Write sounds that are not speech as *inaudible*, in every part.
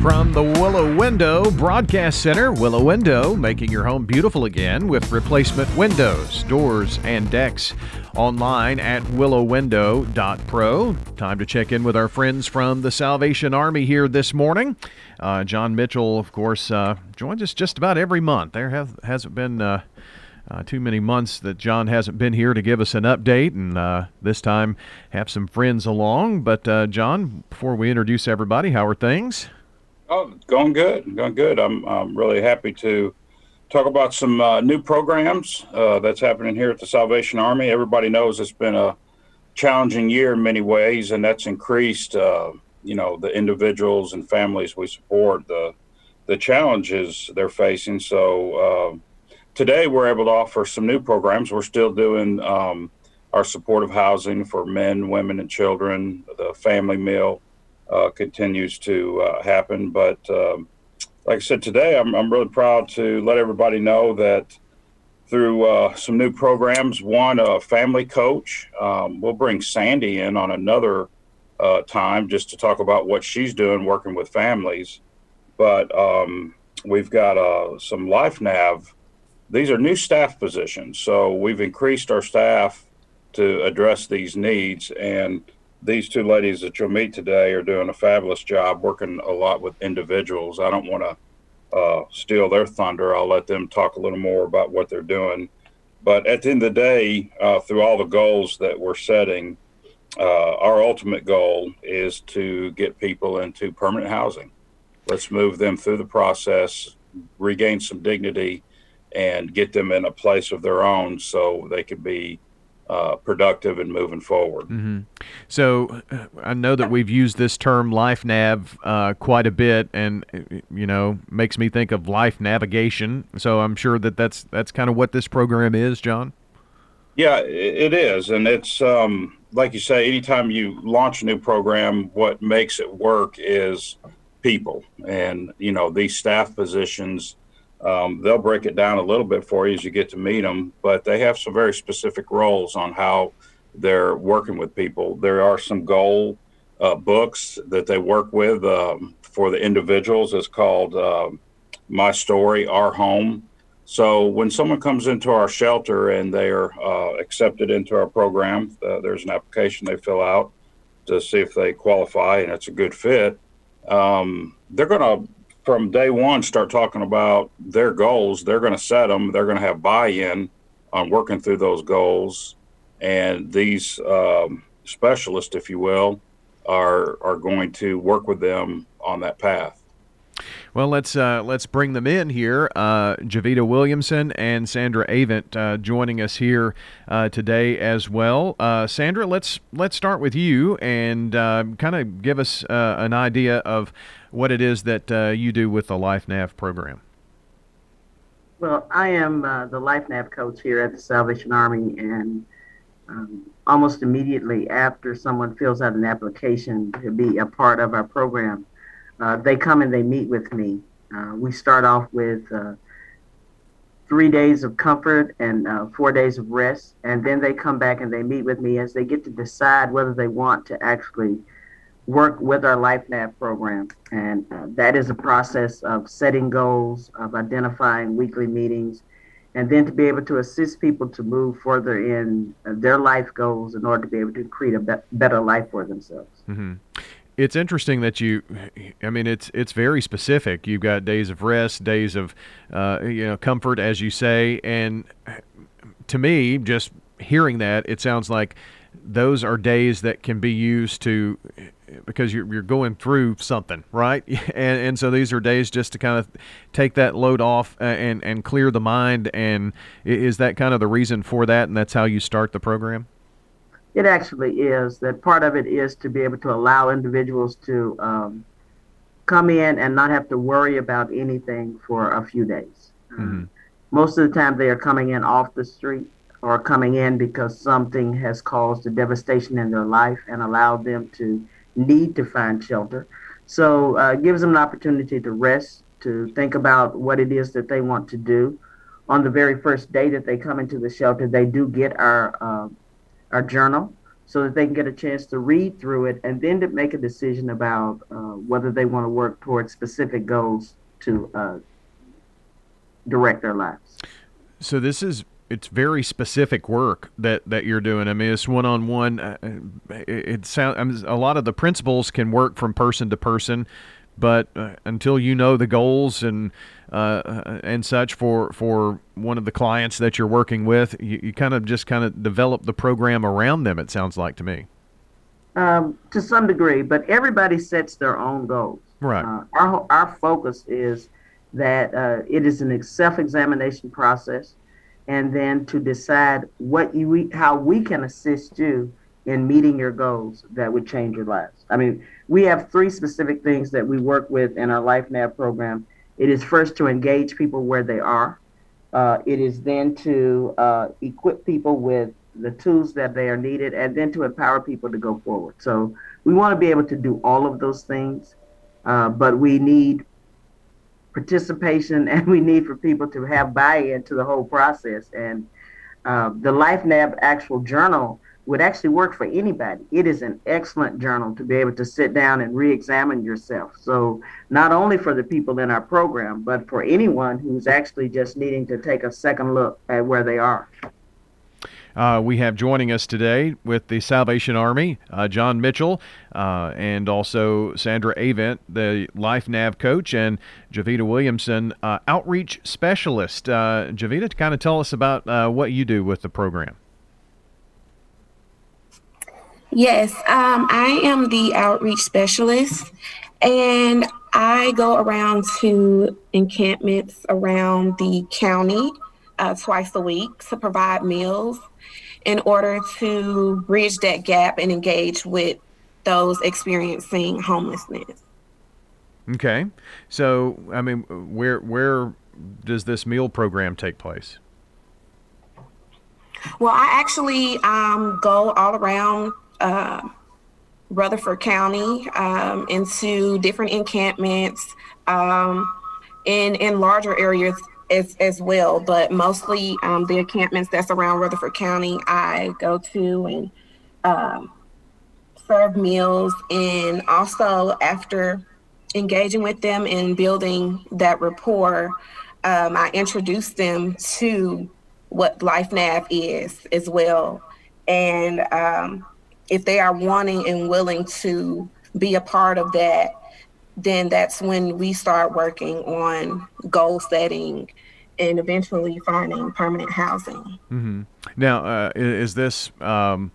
From the Willow Window Broadcast Center, Willow Window, making your home beautiful again with replacement windows, doors, and decks. Online at willowwindow.pro. Time to check in with our friends from the Salvation Army here this morning. Uh, John Mitchell, of course, uh, joins us just about every month. There have, hasn't been. Uh, uh, too many months that John hasn't been here to give us an update, and uh, this time have some friends along. But uh, John, before we introduce everybody, how are things? Oh, going good, going good. I'm, I'm really happy to talk about some uh, new programs uh, that's happening here at the Salvation Army. Everybody knows it's been a challenging year in many ways, and that's increased, uh, you know, the individuals and families we support, the the challenges they're facing. So uh, today we're able to offer some new programs. We're still doing um, our supportive housing for men, women, and children, the family meal uh, continues to uh, happen. But um, like I said today, I'm, I'm really proud to let everybody know that through uh, some new programs, one, a family coach, um, we'll bring Sandy in on another uh, time just to talk about what she's doing working with families. But um, we've got uh, some LifeNav. These are new staff positions. So we've increased our staff to address these needs. And these two ladies that you'll meet today are doing a fabulous job working a lot with individuals. I don't want to uh, steal their thunder. I'll let them talk a little more about what they're doing. But at the end of the day, uh, through all the goals that we're setting, uh, our ultimate goal is to get people into permanent housing. Let's move them through the process, regain some dignity, and get them in a place of their own so they can be uh, productive and moving forward. Mm-hmm. So uh, I know that we've used this term life nav uh, quite a bit, and you know makes me think of life navigation. So I'm sure that that's that's kind of what this program is, John. Yeah, it is, and it's um, like you say. Anytime you launch a new program, what makes it work is people, and you know these staff positions um, they'll break it down a little bit for you as you get to meet them, but they have some very specific roles on how they're working with people. There are some goal uh, books that they work with um, for the individuals. It's called uh, My Story, Our Home. So when someone comes into our shelter and they are uh, accepted into our program, uh, there's an application they fill out to see if they qualify and it's a good fit. Um, they're going to from day one start talking about their goals. They're going to set them. They're going to have buy-in on working through those goals, and these um, specialists, if you will, are are going to work with them on that path. Well, let's uh, let's bring them in here. Uh, Javita Williamson and Sandra Avent uh, joining us here uh, today as well. Uh, Sandra, let's let's start with you and uh, kind of give us an idea of what it is that you do with the LifeNav program. Well, I am the LifeNav coach here at the Salvation Army, and um, almost immediately after someone fills out an application to be a part of our program, uh, they come and they meet with me. Uh, we start off with uh, three days of comfort and uh, four days of rest, and then they come back and they meet with me as they get to decide whether they want to actually work with our LifeNav program. And uh, that is a process of setting goals, of identifying weekly meetings, and then to be able to assist people to move further in uh, their life goals in order to be able to create a be- better life for themselves. Mm-hmm. It's interesting that you, I mean, it's it's very specific. You've got days of rest, days of, uh, you know, comfort, as you say, and to me, just hearing that, it sounds like those are days that can be used to because you're, you're going through something right? *laughs* And, and so these are days just to kind of take that load off and, and clear the mind. And is that kind of the reason for that? And that's how you start the program it actually is that part of it is to be able to allow individuals to um, come in and not have to worry about anything for a few days mm-hmm. most of the time they are coming in off the street or coming in because something has caused a devastation in their life and allowed them to need to find shelter. So uh, it gives them an opportunity to rest, to think about what it is that they want to do. On the very first day that they come into the shelter, they do get our uh, our journal so that they can get a chance to read through it and then to make a decision about uh, whether they want to work towards specific goals to uh, direct their lives. So this is it's very specific work that that you're doing. I mean, it's one on one. It, sounds I mean, a lot of the principles can work from person to person, but uh, until you know the goals and uh, uh, and such for for one of the clients that you're working with, you, you kind of just kind of develop the program around them. It sounds like to me. Um, to some degree, but everybody sets their own goals. Right. Uh, our our focus is that uh, it is an self-examination process and then to decide what you how we can assist you in meeting your goals that would change your lives. I mean, we have three specific things that we work with in our Life Nav program. It is first to engage people where they are. Uh, it is then to uh, equip people with the tools that they are needed, and then to empower people to go forward. So we want to be able to do all of those things, uh, but we need participation *laughs* and we need for people to have buy-in to the whole process. And uh, the LifeNav actual journal would actually work for anybody. It is an excellent journal to be able to sit down and re-examine yourself. So not only for the people in our program, but for anyone who's actually just needing to take a second look at where they are. Uh, we have joining us today with the Salvation Army, uh, John Mitchell, uh, and also Sandra Avent, the Life Nav coach, and Javita Williamson, uh, outreach specialist. Uh, Javita, to kind of tell us about uh, what you do with the program. Yes, um, I am the outreach specialist, and I go around to encampments around the county uh, twice a week to provide meals in order to bridge that gap and engage with those experiencing homelessness. Okay. So, I mean, where where does this meal program take place? Well, I actually um, go all around uh, Rutherford County um, into different encampments um, in in larger areas as, as well, but mostly um, the encampments that's around Rutherford County, I go to and um, serve meals. And also, after engaging with them and building that rapport, um, I introduce them to what LifeNav is as well. And um, if they are wanting and willing to be a part of that, then that's when we start working on goal setting and eventually finding permanent housing. Mm-hmm. Now, uh, is this um,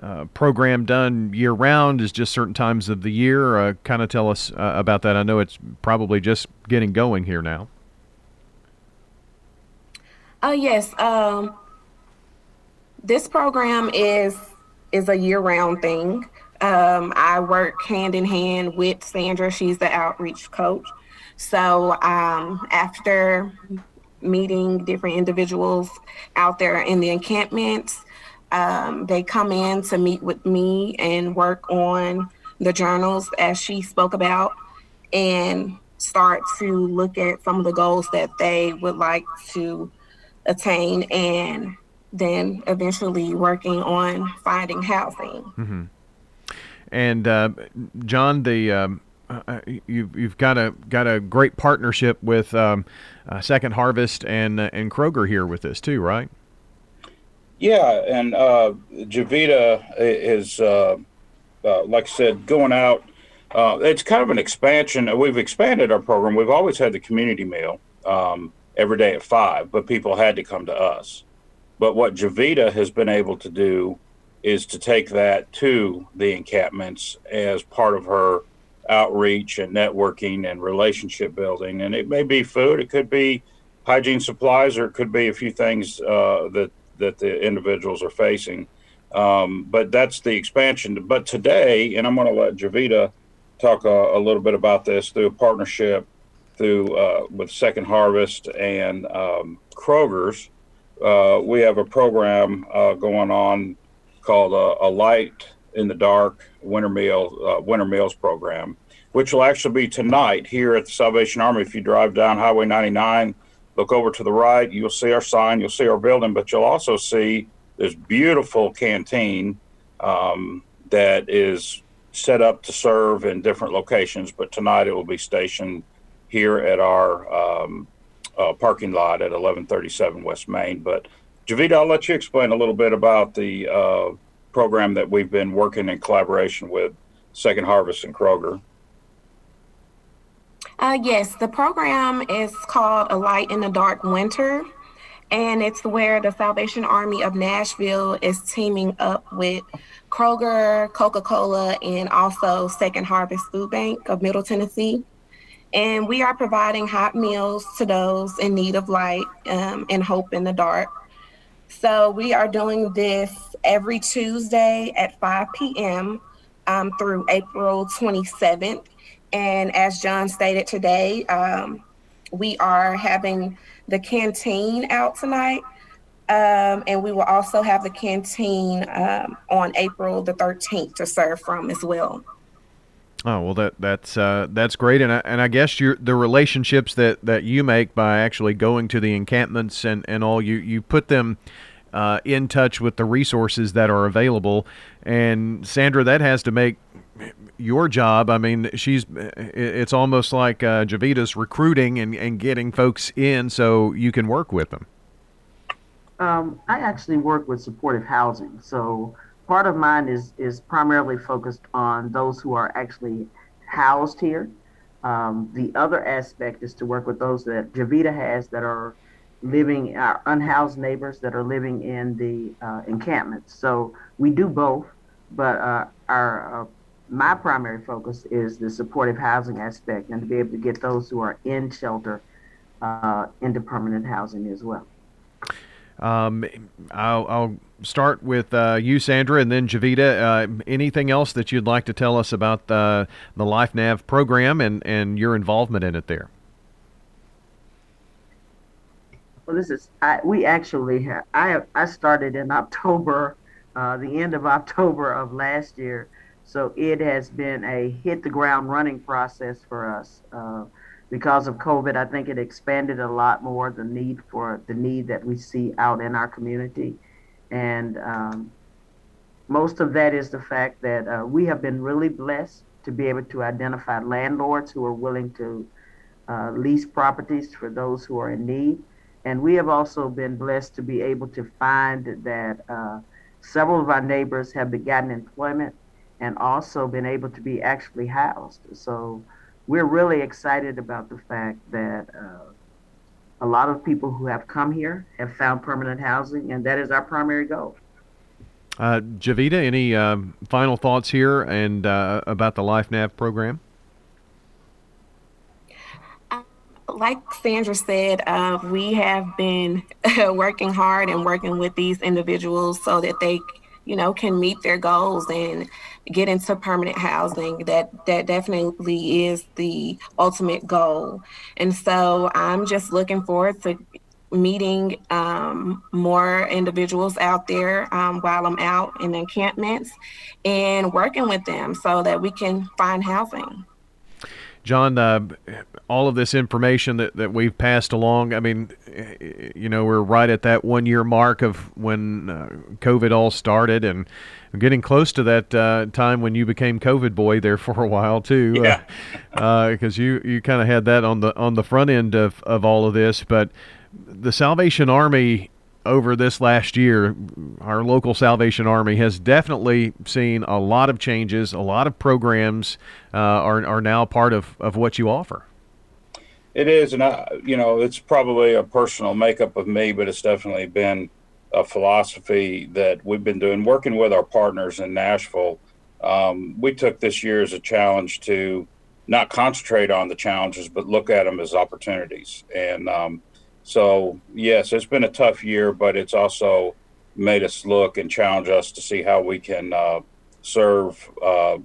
uh, program done year round? Is just certain times of the year? Uh, kind of tell us uh, about that. I know it's probably just getting going here now. Oh yes, um, this program is is a year round thing. Um, I work hand in hand with Sandra. She's the outreach coach. So um, after meeting different individuals out there in the encampments, um, they come in to meet with me and work on the journals as she spoke about and start to look at some of the goals that they would like to attain and then eventually working on finding housing. Mm-hmm. And uh, John, the um, uh, you've you've got a got a great partnership with um, uh, Second Harvest and uh, and Kroger here with this too, right? Yeah, and uh, Javita is uh, like I said, going out. it's kind of an expansion. We've expanded our program. We've always had the community meal um, every day at five, but people had to come to us. But what Javita has been able to do is to take that to the encampments as part of her outreach and networking and relationship building. And it may be food, it could be hygiene supplies, or it could be a few things uh, that that the individuals are facing. Um, but that's the expansion. But today, and I'm going to let Javita talk a, a, little bit about this through a partnership through uh, with Second Harvest and um, Kroger's. Uh, we have a program uh, going on called uh, a light in the dark winter meal uh, winter meals program which will actually be tonight here at the Salvation Army. If you drive down Highway 99, look over to the right, you'll see our sign, you'll see our building, but you'll also see this beautiful canteen um, that is set up to serve in different locations. But tonight it will be stationed here at our um, uh, parking lot at 1137 West Main. But Javita, I'll let you explain a little bit about the uh, program that we've been working in collaboration with Second Harvest and Kroger. Uh, yes, the program is called A Light in the Dark Winter, and it's where the Salvation Army of Nashville is teaming up with Kroger, Coca Cola, and also Second Harvest Food Bank of Middle Tennessee. And we are providing hot meals to those in need of light um, and hope in the dark. So we are doing this every Tuesday at 5 p.m. Um, through April 27th. And as John stated today, um, we are having the canteen out tonight. Um, and we will also have the canteen um, on April the 13th to serve from as well. Oh well, that that's uh, that's great, and I, and I guess you the relationships that, that you make by actually going to the encampments and, and all you you put them uh, in touch with the resources that are available, and Sandra, that has to make your job. I mean, she's it's almost like uh, Javita's recruiting and, and getting folks in so you can work with them. Um, I actually work with supportive housing, so part of mine is is primarily focused on those who are actually housed here. Um, the other aspect is to work with those that Javita has that are living, our unhoused neighbors that are living in the uh, encampments. So we do both, but uh, our uh, my primary focus is the supportive housing aspect and to be able to get those who are in shelter uh, into permanent housing as well. Um, I'll, I'll, start with uh, you, Sandra, and then Javita. Uh, anything else that you'd like to tell us about the, the LifeNav program and, and your involvement in it there? Well, this is I, we actually have, I I started in October, uh, the end of October of last year, so it has been a hit the ground running process for us. Because of COVID, I think it expanded a lot more the need for the need that we see out in our community. And um, most of that is the fact that uh, we have been really blessed to be able to identify landlords who are willing to uh, lease properties for those who are in need. And we have also been blessed to be able to find that uh, several of our neighbors have gotten employment and also been able to be actually housed. So we're really excited about the fact that uh, a lot of people who have come here have found permanent housing, and that is our primary goal. Uh, Javita, any uh, final thoughts here and uh, about the LifeNav program? Uh, like Sandra said, uh, we have been *laughs* working hard and working with these individuals so that they, you know, can meet their goals and get into permanent housing that that definitely is the ultimate goal. And so i'm just looking forward to meeting um, more individuals out there um, while i'm out in encampments and working with them so that we can find housing John, uh, all of this information that, that we've passed along, I mean, you know, we're right at that one year mark of when uh, COVID all started and getting close to that uh, time when you became COVID boy there for a while too. Uh, yeah. Because uh, you, you kind of had that on the, on the front end of, of all of this. But the Salvation Army over this last year, our local Salvation Army has definitely seen a lot of changes. A lot of programs uh, are, are now part of, of what you offer. It is, and I, you know, it's probably a personal makeup of me, but it's definitely been a philosophy that we've been doing, working with our partners in Nashville. Um, we took this year as a challenge to not concentrate on the challenges, but look at them as opportunities. And um, so, yes, it's been a tough year, but it's also made us look and challenge us to see how we can uh, serve uh,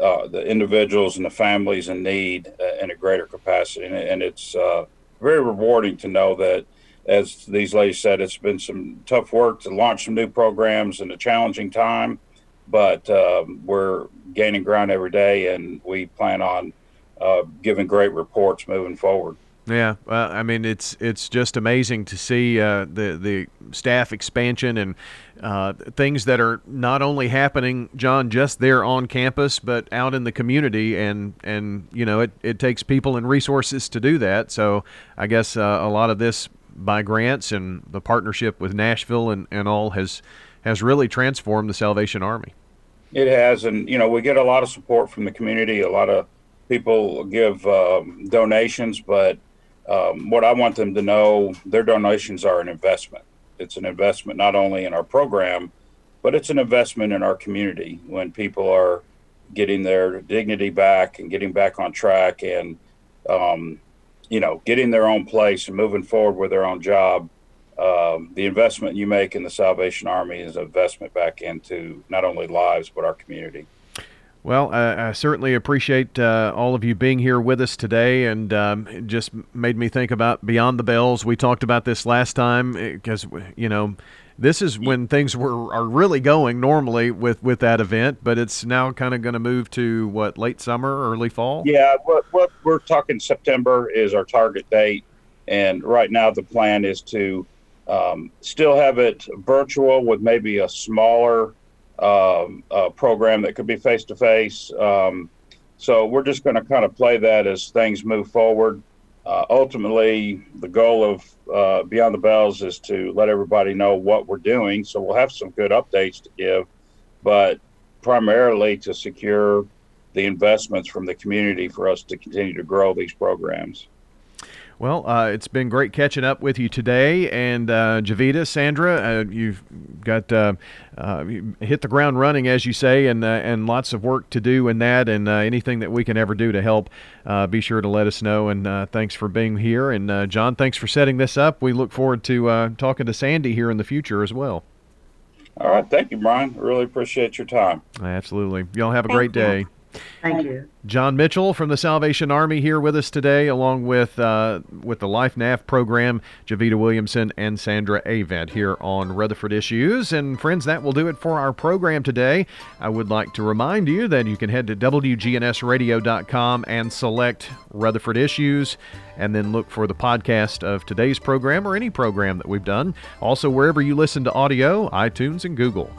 uh, the individuals and the families in need uh, in a greater capacity. And, and it's uh, very rewarding to know that, as these ladies said, it's been some tough work to launch some new programs in a challenging time. but um, we're gaining ground every day, and we plan on uh, giving great reports moving forward. Yeah, well, I mean it's it's just amazing to see uh, the the staff expansion and uh, things that are not only happening, John, just there on campus, but out in the community, and and you know it, it takes people and resources to do that. So I guess uh, a lot of this by grants and the partnership with Nashville and, and all has has really transformed the Salvation Army. It has, and you know we get a lot of support from the community. A lot of people give um, donations, but um, what I want them to know, their donations are an investment. It's an investment not only in our program, but it's an investment in our community when people are getting their dignity back and getting back on track and, um, you know, getting their own place and moving forward with their own job. Um, the investment you make in the Salvation Army is an investment back into not only lives, but our community. Well, uh, I certainly appreciate uh, all of you being here with us today, and um, it just made me think about Beyond the Bells. We talked about this last time because eh, you know this is when things were are really going normally with with that event, but it's now kind of going to move to what late summer, early fall. Yeah, what what we're talking September is our target date, and right now the plan is to um, still have it virtual with maybe a smaller um, program that could be face to face. So we're just going to kind of play that as things move forward. Uh, ultimately, the goal of uh, Beyond the Bells is to let everybody know what we're doing. So we'll have some good updates to give, but primarily to secure the investments from the community for us to continue to grow these programs. Well, uh, it's been great catching up with you today. And uh, Javita, Sandra, uh, you've got uh, uh, hit the ground running, as you say, and uh, and lots of work to do in that. And anything that we can ever do to help, be sure to let us know. And thanks for being here. And John, thanks for setting this up. We look forward to talking to Sandy here in the future as well. All right. Thank you, Brian. Really appreciate your time. Absolutely. Y'all have a great day. Thank you. John Mitchell from the Salvation Army here with us today, along with uh, with the Life Nav program, Javita Williamson and Sandra Avent here on Rutherford Issues. And friends, that will do it for our program today. I would like to remind you that you can head to WGNSradio.com and select Rutherford Issues, and then look for the podcast of today's program or any program that we've done. Also, wherever you listen to audio, iTunes and Google.